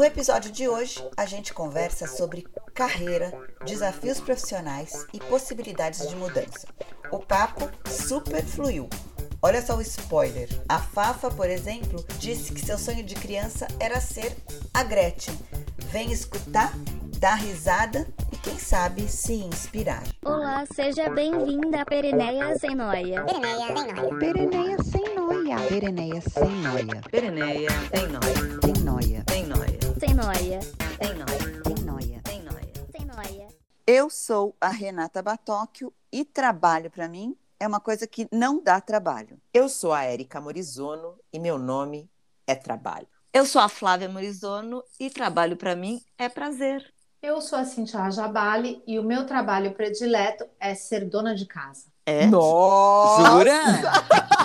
No episódio de hoje, a gente conversa sobre carreira, desafios profissionais e possibilidades de mudança. O papo super fluiu. Olha só o spoiler. A Fafa, por exemplo, disse que seu sonho de criança era ser a Gretchen. Vem escutar, dar risada e quem sabe se inspirar. Olá, seja bem-vinda a Pereneia Sem Noia. Pereneia sem noia. Pereneia sem noia. Pereneia, tem nóia, Sem noia. tem nóia, Sem Noia. tem nóia, Sem noia. tem nóia. Sem Noia. Eu sou a Renata Batóquio e trabalho para mim é uma coisa que não dá trabalho. Eu sou a Érica Morizono e meu nome é trabalho. Eu sou a Flávia Morizono e trabalho para mim é prazer. Eu sou a Cintia Jabali e o meu trabalho predileto é ser dona de casa. É? Nossa! Jura?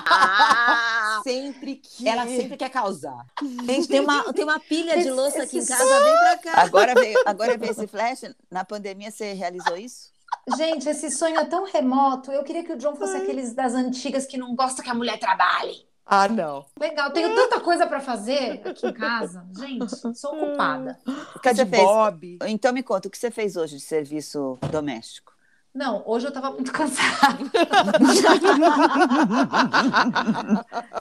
Ah, sempre que... Ela sempre quer causar. Gente, tem uma, tem uma pilha de louça aqui em casa, vem pra cá. Agora veio, agora veio esse flash. Na pandemia você realizou isso? Gente, esse sonho é tão remoto. Eu queria que o John fosse aqueles das antigas que não gosta que a mulher trabalhe. Ah, não. Legal, tenho tanta coisa para fazer aqui em casa. Gente, sou ocupada. O que você fez? Bob. Então me conta, o que você fez hoje de serviço doméstico? Não, hoje eu tava muito cansada.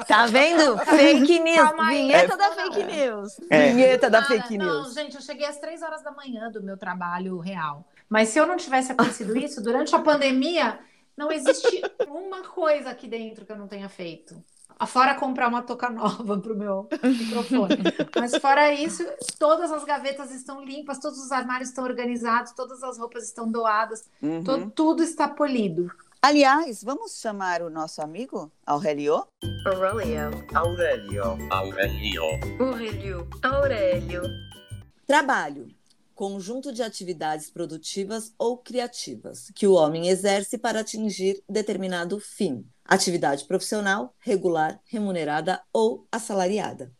Tá vendo? Fake news. Calma aí. Vinheta da Não, fake não. news. Vinheta da Cara, fake Não, news. gente, eu cheguei às três horas da manhã do meu trabalho real. Mas se eu não tivesse acontecido isso, durante a pandemia, não existe uma coisa aqui dentro que eu não tenha feito. Fora comprar uma touca nova para o meu microfone. Mas fora isso, todas as gavetas estão limpas, todos os armários estão organizados, todas as roupas estão doadas, Uhum. to- tudo está polido. Aliás, vamos chamar o nosso amigo Aurelio? Aurelio. Aurelio. Aurelio. Aurelio. Aurelio. Trabalho. Conjunto de atividades produtivas ou criativas que o homem exerce para atingir determinado fim. Atividade profissional, regular, remunerada ou assalariada.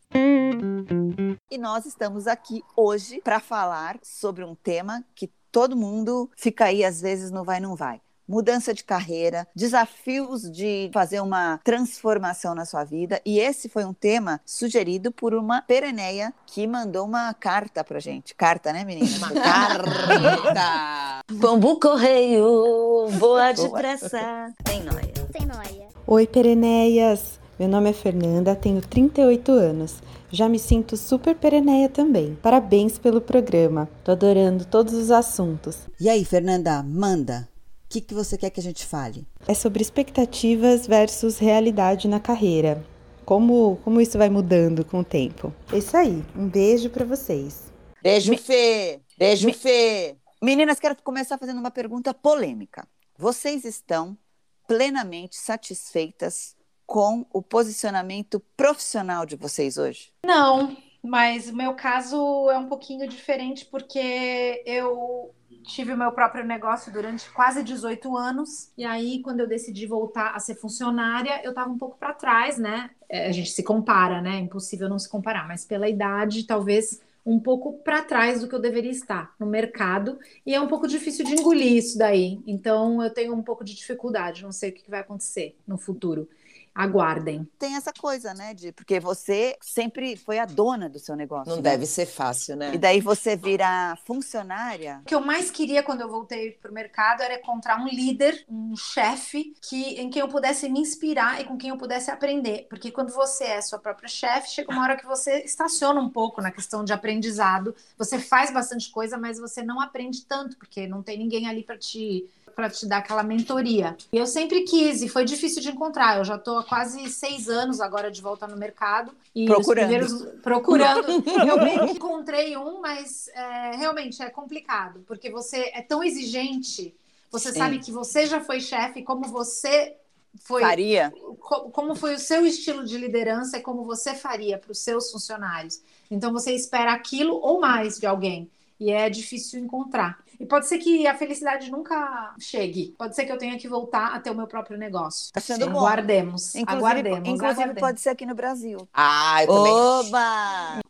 E nós estamos aqui hoje para falar sobre um tema que todo mundo fica aí às vezes no vai não vai. Mudança de carreira, desafios de fazer uma transformação na sua vida. E esse foi um tema sugerido por uma pereneia que mandou uma carta pra gente. Carta, né, menina? Uma carta. Pombo correio, voa Boa. depressa. Tem nóia. Sem Noia. Oi, Pereneias! Meu nome é Fernanda, tenho 38 anos. Já me sinto super pereneia também. Parabéns pelo programa. Tô adorando todos os assuntos. E aí, Fernanda, manda. O que, que você quer que a gente fale? É sobre expectativas versus realidade na carreira. Como, como isso vai mudando com o tempo. É isso aí. Um beijo pra vocês. Beijo, Fê. Beijo, Fê. Meninas, quero começar fazendo uma pergunta polêmica. Vocês estão plenamente satisfeitas com o posicionamento profissional de vocês hoje? Não, mas o meu caso é um pouquinho diferente porque eu tive o meu próprio negócio durante quase 18 anos e aí quando eu decidi voltar a ser funcionária, eu estava um pouco para trás, né? É, a gente se compara, né? É impossível não se comparar, mas pela idade, talvez um pouco para trás do que eu deveria estar no mercado e é um pouco difícil de engolir isso daí. Então eu tenho um pouco de dificuldade, não sei o que vai acontecer no futuro. Aguardem. Tem essa coisa, né, de porque você sempre foi a dona do seu negócio. Não né? deve ser fácil, né? E daí você virar funcionária. O que eu mais queria quando eu voltei para o mercado era encontrar um líder, um chefe, que em quem eu pudesse me inspirar e com quem eu pudesse aprender. Porque quando você é sua própria chefe, chega uma hora que você estaciona um pouco na questão de aprendizado. Você faz bastante coisa, mas você não aprende tanto, porque não tem ninguém ali para te para te dar aquela mentoria. E eu sempre quis, e foi difícil de encontrar. Eu já estou há quase seis anos agora de volta no mercado. E Procurando. primeiros- procurando. Eu meio que encontrei um, mas é, realmente é complicado, porque você é tão exigente, você Sim. sabe que você já foi chefe, como você foi Faria? co- como foi o seu estilo de liderança e como você faria para os seus funcionários. Então você espera aquilo ou mais de alguém. E é difícil encontrar. E pode ser que a felicidade nunca chegue. Pode ser que eu tenha que voltar a ter o meu próprio negócio. Tá sendo bom. Aguardemos. Inclusive, aguardemos. inclusive aguardemos. pode ser aqui no Brasil. Ah, eu também. Oba!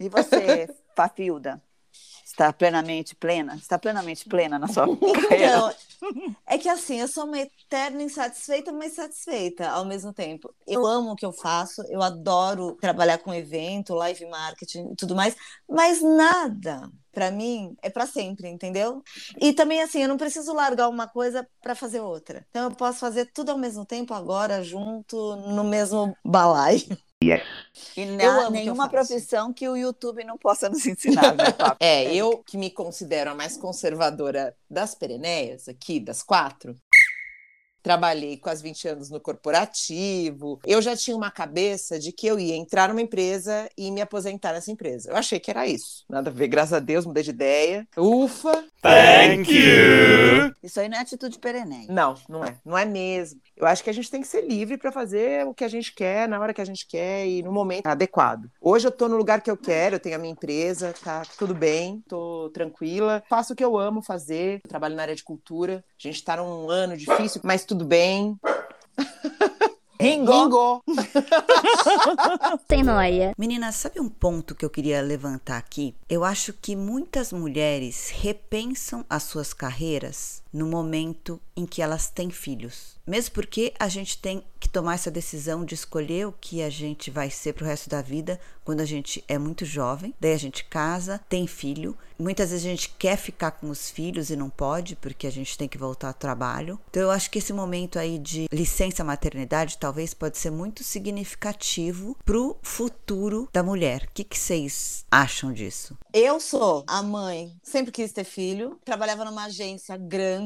E você, Fafilda? Está plenamente plena? Está plenamente plena na sua carreira? Então, é que assim, eu sou uma eterna insatisfeita, mas satisfeita ao mesmo tempo. Eu amo o que eu faço, eu adoro trabalhar com evento, live marketing e tudo mais, mas nada para mim é para sempre, entendeu? E também assim, eu não preciso largar uma coisa para fazer outra. Então eu posso fazer tudo ao mesmo tempo agora junto no mesmo balaio. Yes. E na, nenhuma profissão que o YouTube não possa nos ensinar, né, É, eu que me considero a mais conservadora das pereneias aqui, das quatro, trabalhei quase 20 anos no corporativo. Eu já tinha uma cabeça de que eu ia entrar numa empresa e me aposentar nessa empresa. Eu achei que era isso. Nada a ver, graças a Deus, mudei de ideia. Ufa! Thank you! Isso aí não é atitude perene. Não, não é. Não é mesmo. Eu acho que a gente tem que ser livre para fazer o que a gente quer, na hora que a gente quer e no momento adequado. Hoje eu tô no lugar que eu quero, eu tenho a minha empresa, tá tudo bem, tô tranquila, faço o que eu amo fazer, trabalho na área de cultura. A gente tá num ano difícil, mas tudo bem. Ringo. Sem noia. Meninas, sabe um ponto que eu queria levantar aqui? Eu acho que muitas mulheres repensam as suas carreiras no momento em que elas têm filhos. Mesmo porque a gente tem que tomar essa decisão de escolher o que a gente vai ser pro resto da vida quando a gente é muito jovem. Daí a gente casa, tem filho. Muitas vezes a gente quer ficar com os filhos e não pode porque a gente tem que voltar ao trabalho. Então eu acho que esse momento aí de licença maternidade talvez pode ser muito significativo pro futuro da mulher. O que, que vocês acham disso? Eu sou a mãe, sempre quis ter filho, trabalhava numa agência grande,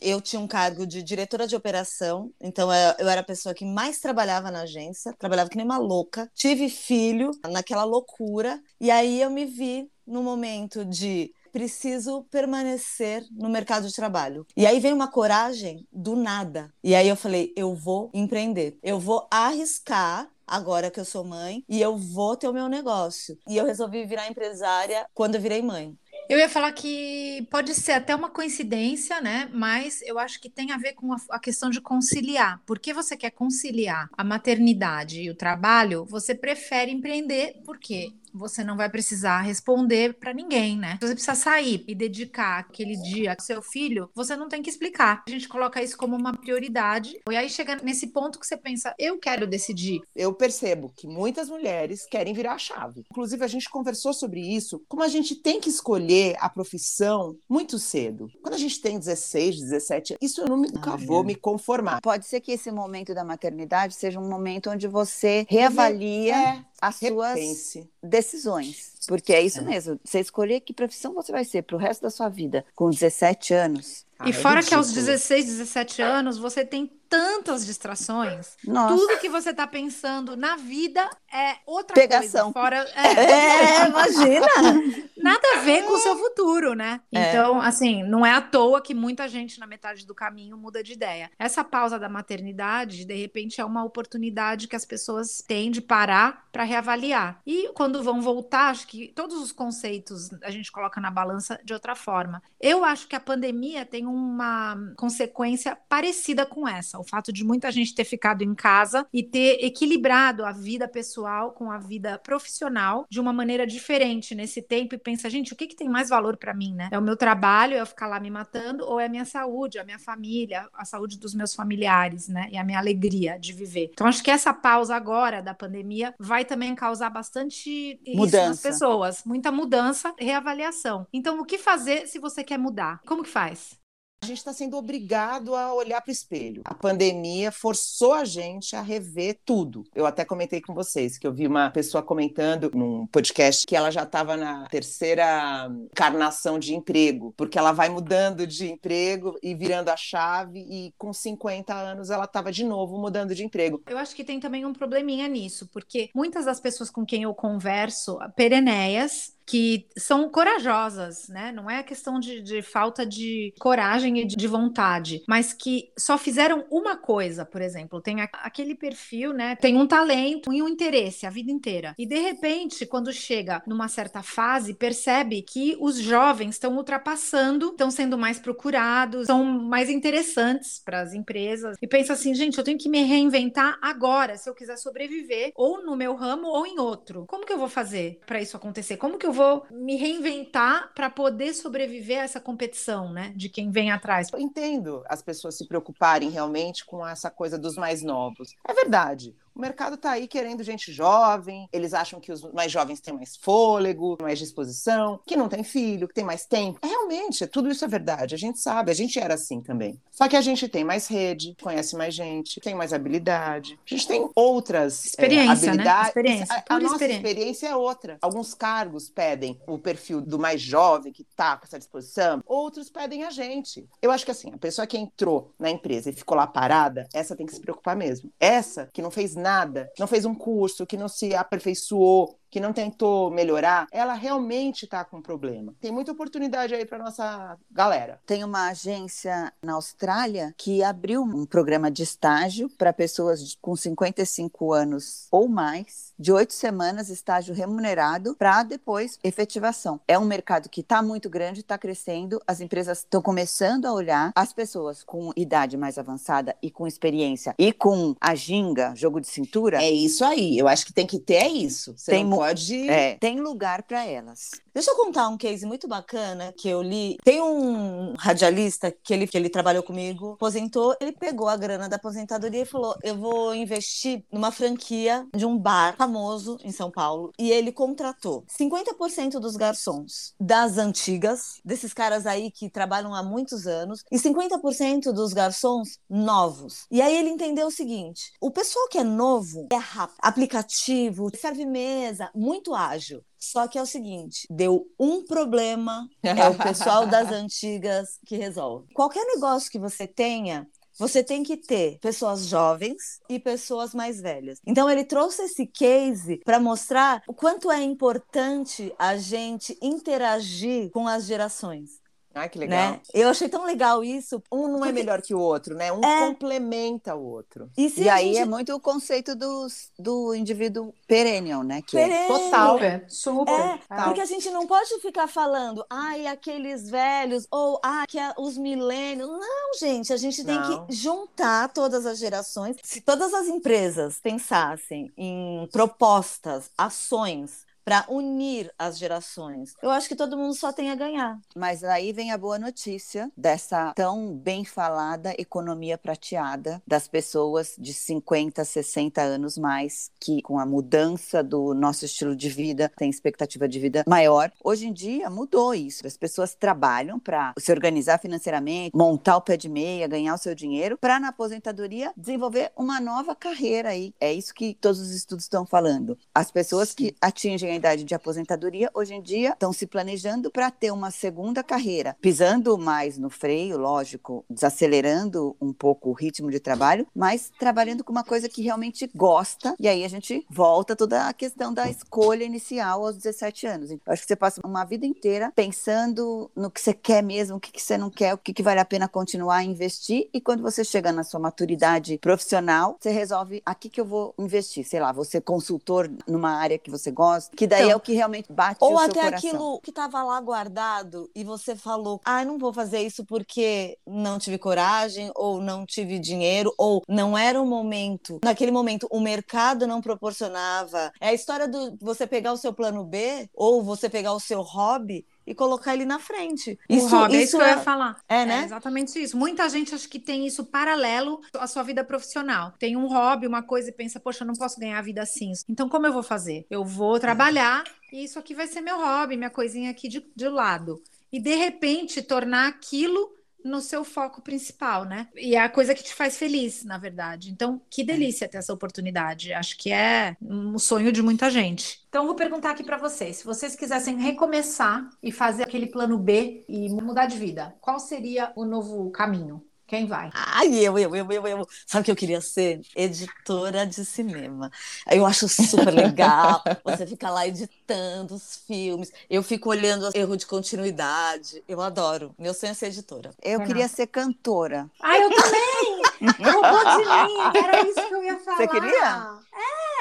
eu tinha um cargo de diretora de operação, então eu era a pessoa que mais trabalhava na agência, trabalhava que nem uma louca, tive filho naquela loucura, e aí eu me vi no momento de preciso permanecer no mercado de trabalho. E aí vem uma coragem do nada. E aí eu falei, eu vou empreender. Eu vou arriscar agora que eu sou mãe e eu vou ter o meu negócio. E eu resolvi virar empresária quando eu virei mãe. Eu ia falar que pode ser até uma coincidência, né? Mas eu acho que tem a ver com a, a, questão de conciliar. Porque você quer conciliar a maternidade e o trabalho, você prefere empreender, por quê? Você não vai precisar responder para ninguém, né? Se você precisa sair e dedicar aquele dia ao seu filho, você não tem que explicar. A gente coloca isso como uma prioridade. E aí chega nesse ponto que você pensa, eu quero decidir. Eu percebo que muitas mulheres querem virar a chave. Inclusive, a gente conversou sobre isso, como a gente tem que escolher a profissão muito cedo. Quando a gente tem 16, 17, isso eu nunca ah, vou é. me conformar. Pode ser que esse momento da maternidade seja um momento onde você reavalia é, as suas repense decisões. Porque é isso é. mesmo. Você escolher que profissão você vai ser para o resto da sua vida com 17 anos. Ah, e fora é que aos 16, 17 anos você tem tantas distrações. Nossa. Tudo que você está pensando na vida é outra Pegação. coisa. Fora, é, é, imagina. Nada a ver com o seu futuro, né? É. Então, assim, não é à toa que muita gente na metade do caminho muda de ideia. Essa pausa da maternidade, de repente, é uma oportunidade que as pessoas têm de parar para reavaliar. E quando vão voltar, acho que todos os conceitos a gente coloca na balança de outra forma. Eu acho que a pandemia tem uma consequência parecida com essa o fato de muita gente ter ficado em casa e ter equilibrado a vida pessoal com a vida profissional de uma maneira diferente nesse tempo e pensa, gente, o que, que tem mais valor para mim, né? É o meu trabalho, é eu ficar lá me matando, ou é a minha saúde, a minha família, a saúde dos meus familiares, né? E a minha alegria de viver. Então, acho que essa pausa agora da pandemia vai também causar bastante mudança. isso nas pessoas. Muita mudança, reavaliação. Então, o que fazer se você quer mudar? Como que faz? A gente está sendo obrigado a olhar para o espelho. A pandemia forçou a gente a rever tudo. Eu até comentei com vocês que eu vi uma pessoa comentando num podcast que ela já estava na terceira encarnação de emprego, porque ela vai mudando de emprego e virando a chave, e com 50 anos ela estava de novo mudando de emprego. Eu acho que tem também um probleminha nisso, porque muitas das pessoas com quem eu converso, pereneias, que são corajosas, né? Não é questão de, de falta de coragem e de vontade, mas que só fizeram uma coisa, por exemplo, tem a, aquele perfil, né? Tem um talento e um interesse a vida inteira. E de repente, quando chega numa certa fase, percebe que os jovens estão ultrapassando, estão sendo mais procurados, são mais interessantes para as empresas. E pensa assim, gente, eu tenho que me reinventar agora, se eu quiser sobreviver, ou no meu ramo ou em outro. Como que eu vou fazer para isso acontecer? Como que eu vou vou me reinventar para poder sobreviver a essa competição, né? De quem vem atrás. Eu entendo as pessoas se preocuparem realmente com essa coisa dos mais novos. É verdade. O mercado está aí querendo gente jovem, eles acham que os mais jovens têm mais fôlego, mais disposição, que não tem filho, que tem mais tempo. É, realmente, tudo isso é verdade, a gente sabe, a gente era assim também. Só que a gente tem mais rede, conhece mais gente, tem mais habilidade, a gente tem outras experiência, é, habilidades. Né? Experiência, a, a nossa experiência. experiência é outra. Alguns cargos pedem o perfil do mais jovem que está com essa disposição, outros pedem a gente. Eu acho que assim, a pessoa que entrou na empresa e ficou lá parada, essa tem que se preocupar mesmo. Essa que não fez nada, não fez um curso, que não se aperfeiçoou, que não tentou melhorar, ela realmente está com um problema. Tem muita oportunidade aí para nossa galera. Tem uma agência na Austrália que abriu um programa de estágio para pessoas com 55 anos ou mais, de oito semanas, estágio remunerado, para depois efetivação. É um mercado que está muito grande, está crescendo, as empresas estão começando a olhar as pessoas com idade mais avançada e com experiência e com a ginga, jogo de cintura. É isso aí, eu acho que tem que ter é isso. Você tem não pode. É, tem lugar para elas. Deixa eu contar um case muito bacana que eu li. Tem um radialista que ele, que ele trabalhou comigo, aposentou, ele pegou a grana da aposentadoria e falou: Eu vou investir numa franquia de um bar famoso em São Paulo. E ele contratou 50% dos garçons das antigas, desses caras aí que trabalham há muitos anos, e 50% dos garçons novos. E aí ele entendeu o seguinte: o pessoal que é novo é rápido, aplicativo, serve mesa, muito ágil. Só que é o seguinte, deu um problema, é o pessoal das antigas que resolve. Qualquer negócio que você tenha, você tem que ter pessoas jovens e pessoas mais velhas. Então ele trouxe esse case para mostrar o quanto é importante a gente interagir com as gerações. Ah, que legal. Né? Eu achei tão legal isso. Um não é melhor que o outro, né? Um é... complementa o outro. E, e aí gente... é muito o conceito dos, do indivíduo perennial, né? Que é total. Super, super. É, porque a gente não pode ficar falando, ai, aqueles velhos, ou ah, que é os milênios. Não, gente, a gente tem não. que juntar todas as gerações. Se todas as empresas pensassem em propostas, ações para unir as gerações. Eu acho que todo mundo só tem a ganhar. Mas aí vem a boa notícia dessa tão bem falada economia prateada das pessoas de 50, 60 anos mais que com a mudança do nosso estilo de vida tem expectativa de vida maior. Hoje em dia mudou isso. As pessoas trabalham para se organizar financeiramente, montar o pé de meia, ganhar o seu dinheiro para na aposentadoria desenvolver uma nova carreira aí. É isso que todos os estudos estão falando. As pessoas que atingem a idade de aposentadoria, hoje em dia estão se planejando para ter uma segunda carreira, pisando mais no freio, lógico, desacelerando um pouco o ritmo de trabalho, mas trabalhando com uma coisa que realmente gosta. E aí a gente volta toda a questão da escolha inicial aos 17 anos. Então, acho que você passa uma vida inteira pensando no que você quer mesmo, o que, que você não quer, o que, que vale a pena continuar a investir. E quando você chega na sua maturidade profissional, você resolve aqui que eu vou investir. Sei lá, você consultor numa área que você gosta, que daí então, é o que realmente bate Ou até aquilo que estava lá guardado e você falou, ah, não vou fazer isso porque não tive coragem, ou não tive dinheiro, ou não era o momento. Naquele momento, o mercado não proporcionava. É a história do você pegar o seu plano B, ou você pegar o seu hobby e colocar ele na frente. Isso, o hobby, é isso é isso que eu ia falar. É, né? É exatamente isso. Muita gente acha que tem isso paralelo à sua vida profissional. Tem um hobby, uma coisa e pensa, poxa, eu não posso ganhar a vida assim. Então, como eu vou fazer? Eu vou trabalhar e isso aqui vai ser meu hobby, minha coisinha aqui de, de lado. E de repente tornar aquilo no seu foco principal, né? E é a coisa que te faz feliz, na verdade. Então, que delícia ter essa oportunidade. Acho que é um sonho de muita gente. Então, vou perguntar aqui para vocês: se vocês quisessem recomeçar e fazer aquele plano B e mudar de vida, qual seria o novo caminho? Quem vai? Ai, eu, eu, eu, eu, eu. Sabe o que eu queria ser? Editora de cinema. Eu acho super legal. Você fica lá editando os filmes. Eu fico olhando erro de continuidade. Eu adoro. Meu sonho é ser editora. Eu queria ser cantora. Ah, eu também! Roubou de mim! Era isso que eu ia falar. Você queria?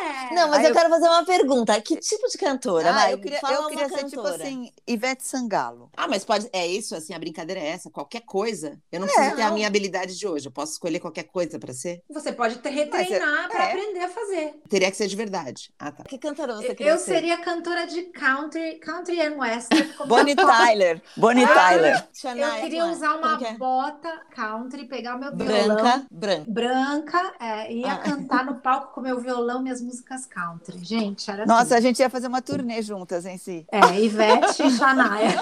É, Não, mas eu eu- quero fazer uma pergunta. Que tipo de cantora? Ah, Vai, eu queria, fala eu uma queria ser tipo cantora. assim, Ivete Sangalo. Ah, mas pode. É isso, assim, a brincadeira é essa. Qualquer coisa. Eu não preciso ter a minha habilidade de hoje. Eu posso escolher qualquer coisa pra ser. Você pode te- Mas é- retreinar pra é. aprender a fazer. Teria que ser de verdade. Ah, tá. Que cantora você queria Eu ser? seria cantora de country, country and western. Bonnie Tyler. Bonnie Ah, Tyler. Eu queria usar uma é? bota country, pegar o meu violão branca, branca. branca é, e ia Ah. cantar no palco com o meu violão minhas músicas country. Gente, era Nossa, tudo. a gente ia fazer uma turnê juntas em si. É, Ivete e Shania.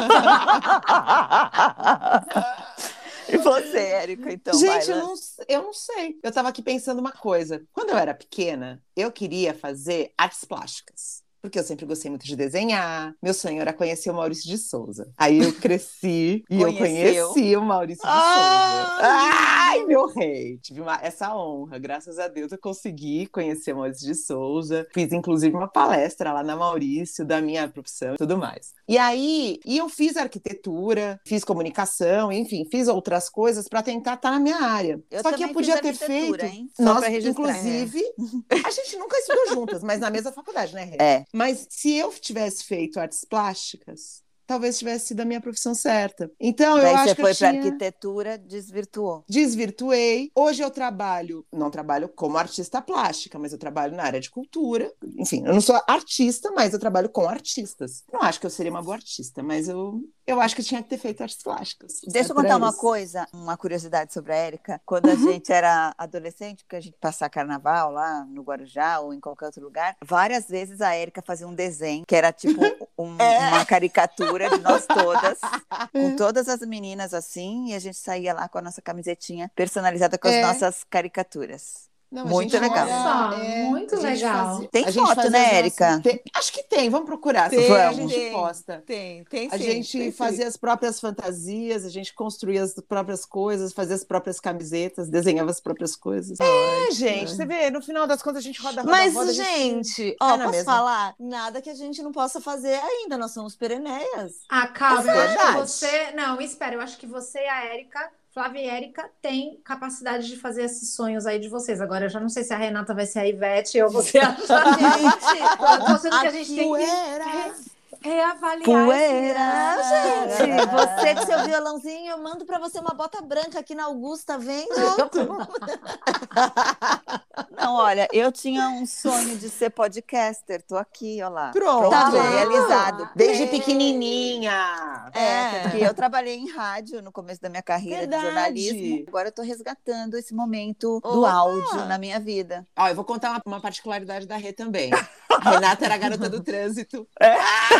e você, Érica, então, Gente, eu não, eu não sei. Eu tava aqui pensando uma coisa. Quando eu era pequena, eu queria fazer artes plásticas. Porque eu sempre gostei muito de desenhar. Meu sonho era conhecer o Maurício de Souza. Aí eu cresci e eu Conheceu. conheci o Maurício de Souza. Ai, meu rei! Tive uma- essa honra. Graças a Deus eu consegui conhecer o Maurício de Souza. Fiz, inclusive, uma palestra lá na Maurício, da minha profissão e tudo mais. E aí, e eu fiz arquitetura, fiz comunicação, enfim, fiz outras coisas para tentar estar na minha área. Eu Só que eu podia ter feito. hein? Só Nós, registrar, inclusive, a gente nunca estudou juntas, mas na mesma faculdade, né, Rê? É. Mas se eu tivesse feito artes plásticas, talvez tivesse sido a minha profissão certa. Então, eu Daí acho você que foi eu pra tinha... arquitetura, desvirtuou. Desvirtuei. Hoje eu trabalho, não trabalho como artista plástica, mas eu trabalho na área de cultura. Enfim, eu não sou artista, mas eu trabalho com artistas. Não acho que eu seria uma boa artista, mas eu, eu acho que eu tinha que ter feito artes plásticas. Deixa eu É contar aí. uma coisa, uma curiosidade sobre a Érica. Quando a gente era adolescente, porque a gente passava carnaval lá no Guarujá ou em qualquer outro lugar, várias vezes a Érica fazia um desenho que era tipo um- É. uma caricatura de nós todas, com todas as meninas assim, e a gente saía lá com a nossa camisetinha personalizada com as É. nossas caricaturas. Não, a Muito gente legal. Nossa, muito a gente legal. Tem a gente foto, fazia né, Érica? Tem- acho que tem, vamos procurar. Se Tem, for, a vamos. gente Tem. posta. Tem, tem A sim, gente tem sim. fazia as próprias fantasias, a gente construía as próprias coisas, fazia as próprias camisetas, desenhava as próprias coisas. É, gente, você vê, no final das contas a gente roda, roda, Mas, roda. a gente, cai ó, posso mesma. falar? Nada que a gente não possa fazer ainda. Nós somos pereneias. Ah, calma, eu acho que você. Não, espera, eu acho que você e a Érica, Flávia e Érica, têm capacidade de fazer esses sonhos aí de vocês. Agora, eu já não sei se a Renata vai ser a Ivete ou você a que a gente tem que reavaliar. Poeira, esse- gente. Você com seu violãozinho, eu mando pra você uma bota branca aqui na Augusta, vem. Não, olha, eu tinha um sonho de ser podcaster, tô aqui, ó lá. Pronto. Tá realizado. Desde É. pequenininha. É, porque eu trabalhei em rádio no começo da minha carreira Verdade. de jornalismo. Agora eu tô resgatando esse momento do Opa! áudio na minha vida. Ó, eu vou contar uma, uma particularidade da Rê também. A Renata era a garota do trânsito.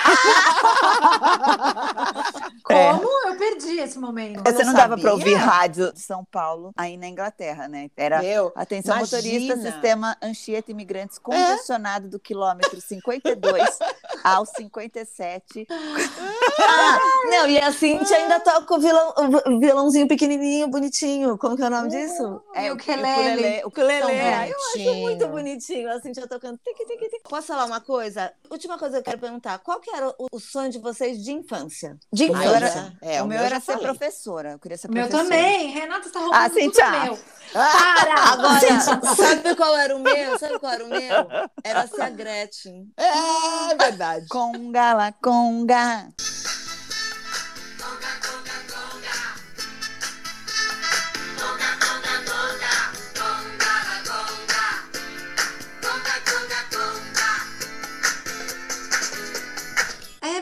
Como eu perdi esse momento? Você não, não dava para ouvir rádio de São Paulo aí na Inglaterra, né? Era Meu, atenção imagina. motorista, sistema Anchieta Imigrantes congestionado do quilômetro 52 ao 57. Ah, não, e a Cintia ainda toca o, violão, o violãozinho pequenininho, bonitinho. Como que é o nome disso? É, o ukulele. o ukulele. São Ai, Eu acho muito bonitinho a Cintia tocando. Posso falar uma coisa? Última coisa que eu quero perguntar. Qual que era o, sonho de vocês de infância? De O meu Ai, era, infância. já- é, o o meu era ser falei. professora. Eu queria ser O meu professora. também. Renata está Ah, roubando tudo Cintia. meu. Para! Agora, sabe qual era o meu? Sabe qual era o meu? Era ser a Gretchen. É verdade. Conga, la conga.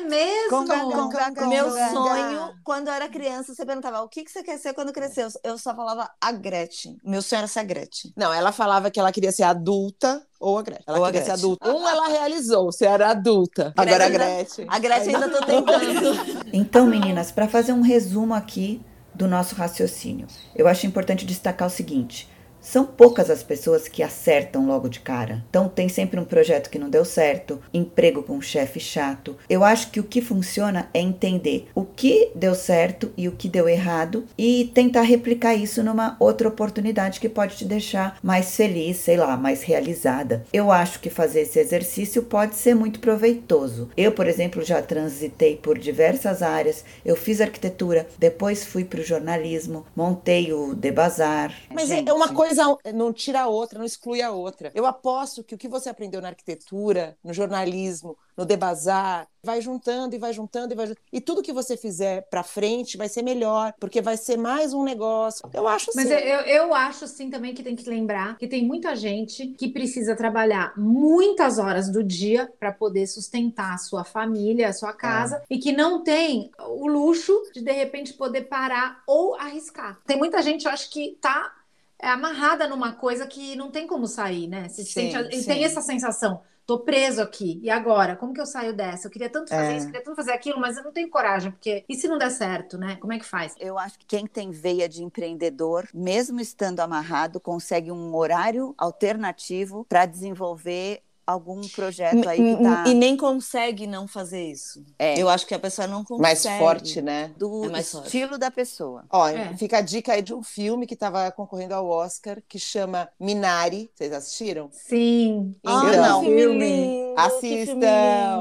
Mesmo? Conga, conga, conga. Meu sonho, quando eu era criança, você perguntava o que, que você quer ser quando crescer? Eu só falava a Gretchen. Meu sonho era ser a Gretchen. Não, ela falava que ela queria ser adulta ou a Gretchen. Ela Ou queria ser Gretchen. adulta. Um ela realizou, você era adulta. Agora a ainda- Gretchen. A Gretchen ainda tô tentando. Então, meninas, para fazer um resumo aqui do nosso raciocínio, eu acho importante destacar o seguinte: são poucas as pessoas que acertam logo de cara. Então, tem sempre um projeto que não deu certo, emprego com um chefe chato. Eu acho que o que funciona é entender o que deu certo e o que deu errado e tentar replicar isso numa outra oportunidade que pode te deixar mais feliz, sei lá, mais realizada. Eu acho que fazer esse exercício pode ser muito proveitoso. Eu, por exemplo, já transitei por diversas áreas. Eu fiz arquitetura, depois fui para o jornalismo, montei o The Bazar. Mas Gente, é uma coisa Mas não tira a outra, não exclui a outra. Eu aposto que o que você aprendeu na arquitetura, no jornalismo, no debazar, vai juntando e vai juntando e vai juntando. E tudo que você fizer pra frente vai ser melhor, porque vai ser mais um negócio. Eu acho Mas assim. eu, eu acho sim também que tem que lembrar que tem muita gente que precisa trabalhar muitas horas do dia para poder sustentar a sua família, a sua casa, e que não tem o luxo de de repente poder parar ou arriscar. Tem muita gente, eu acho que tá é, amarrada numa coisa que não tem como sair, né? Se Sim, sente, sim. tem essa sensação. Tô preso aqui. E agora? Como que eu saio dessa? Eu queria tanto fazer É. isso, queria tanto fazer aquilo, mas eu não tenho coragem, porque e se não der certo, né? Como é que faz? Eu acho que quem tem veia de empreendedor, mesmo estando amarrado, consegue um horário alternativo para desenvolver algum projeto aí que tá E nem consegue não fazer isso. É. Eu acho que a pessoa não consegue. mais forte, né? do É mais forte. estilo da pessoa. Ó, É. fica a dica aí de um filme que estava concorrendo ao Oscar, que chama Minari. Vocês assistiram? Sim. Ah, Ai, não. que filme lindo, que Assistam! filme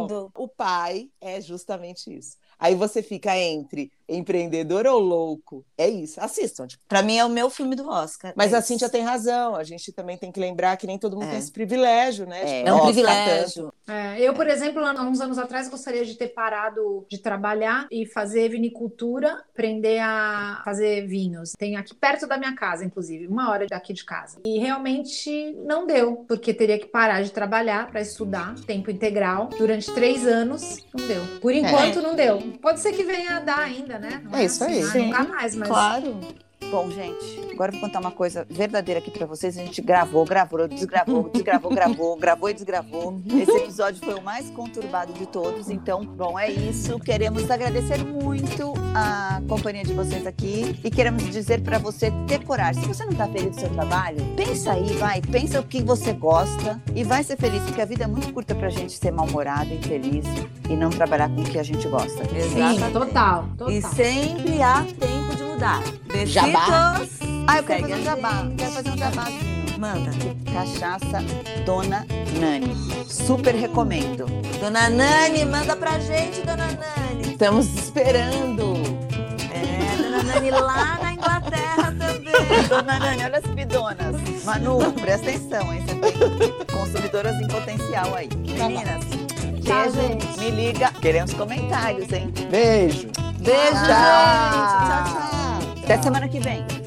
lindo. O pai é justamente isso. Aí você fica entre empreendedor ou louco. É isso. Assistam. tipo. Pra mim é o meu filme do Oscar. Mas é a isso. Cíntia tem razão. A gente também tem que lembrar que nem todo mundo É. tem esse privilégio, né? É. Tipo, É um Oscar privilégio. É, eu, por exemplo, há uns anos atrás gostaria de ter parado de trabalhar e fazer vinicultura, aprender a fazer vinhos. Tem aqui perto da minha casa, inclusive, uma hora daqui de casa. E realmente não deu, porque teria que parar de trabalhar para estudar tempo integral durante três anos. Não deu. Por enquanto, não deu. Pode ser que venha a dar ainda, né? Não É isso aí. ah, Sim. Nunca mais, mas. Claro. Bom, gente, agora eu vou contar uma coisa verdadeira aqui pra vocês. A gente gravou, gravou, desgravou, desgravou, gravou, gravou e desgravou. Esse episódio foi o mais conturbado de todos. Então, bom, é isso. Queremos agradecer muito a companhia de vocês aqui e queremos dizer pra você ter coragem. Se você não tá feliz do seu trabalho, pensa aí, vai, pensa o que você gosta e vai ser feliz, porque a vida é muito curta pra gente ser mal-humorado, infeliz e não trabalhar com o que a gente gosta. Sim, total, total. E sempre há tempo de mudar. Besitos. Jabá. Ah, eu quero Segue fazer um a jabá. Quero fazer um jabazinho. Manda. Cachaça Dona Nani. Super recomendo. Dona Nani, manda pra gente, Dona Nani. Estamos esperando. É, Dona Nani lá na Inglaterra também. Dona Nani, olha as bidonas. Manu, presta atenção, hein? Você tem consumidoras em potencial aí. Meninas, Tchau, beijo, gente. me liga. Queremos comentários, hein? Beijo. Beijo, Tchau. gente. Tchau, tchau. Até semana que vem.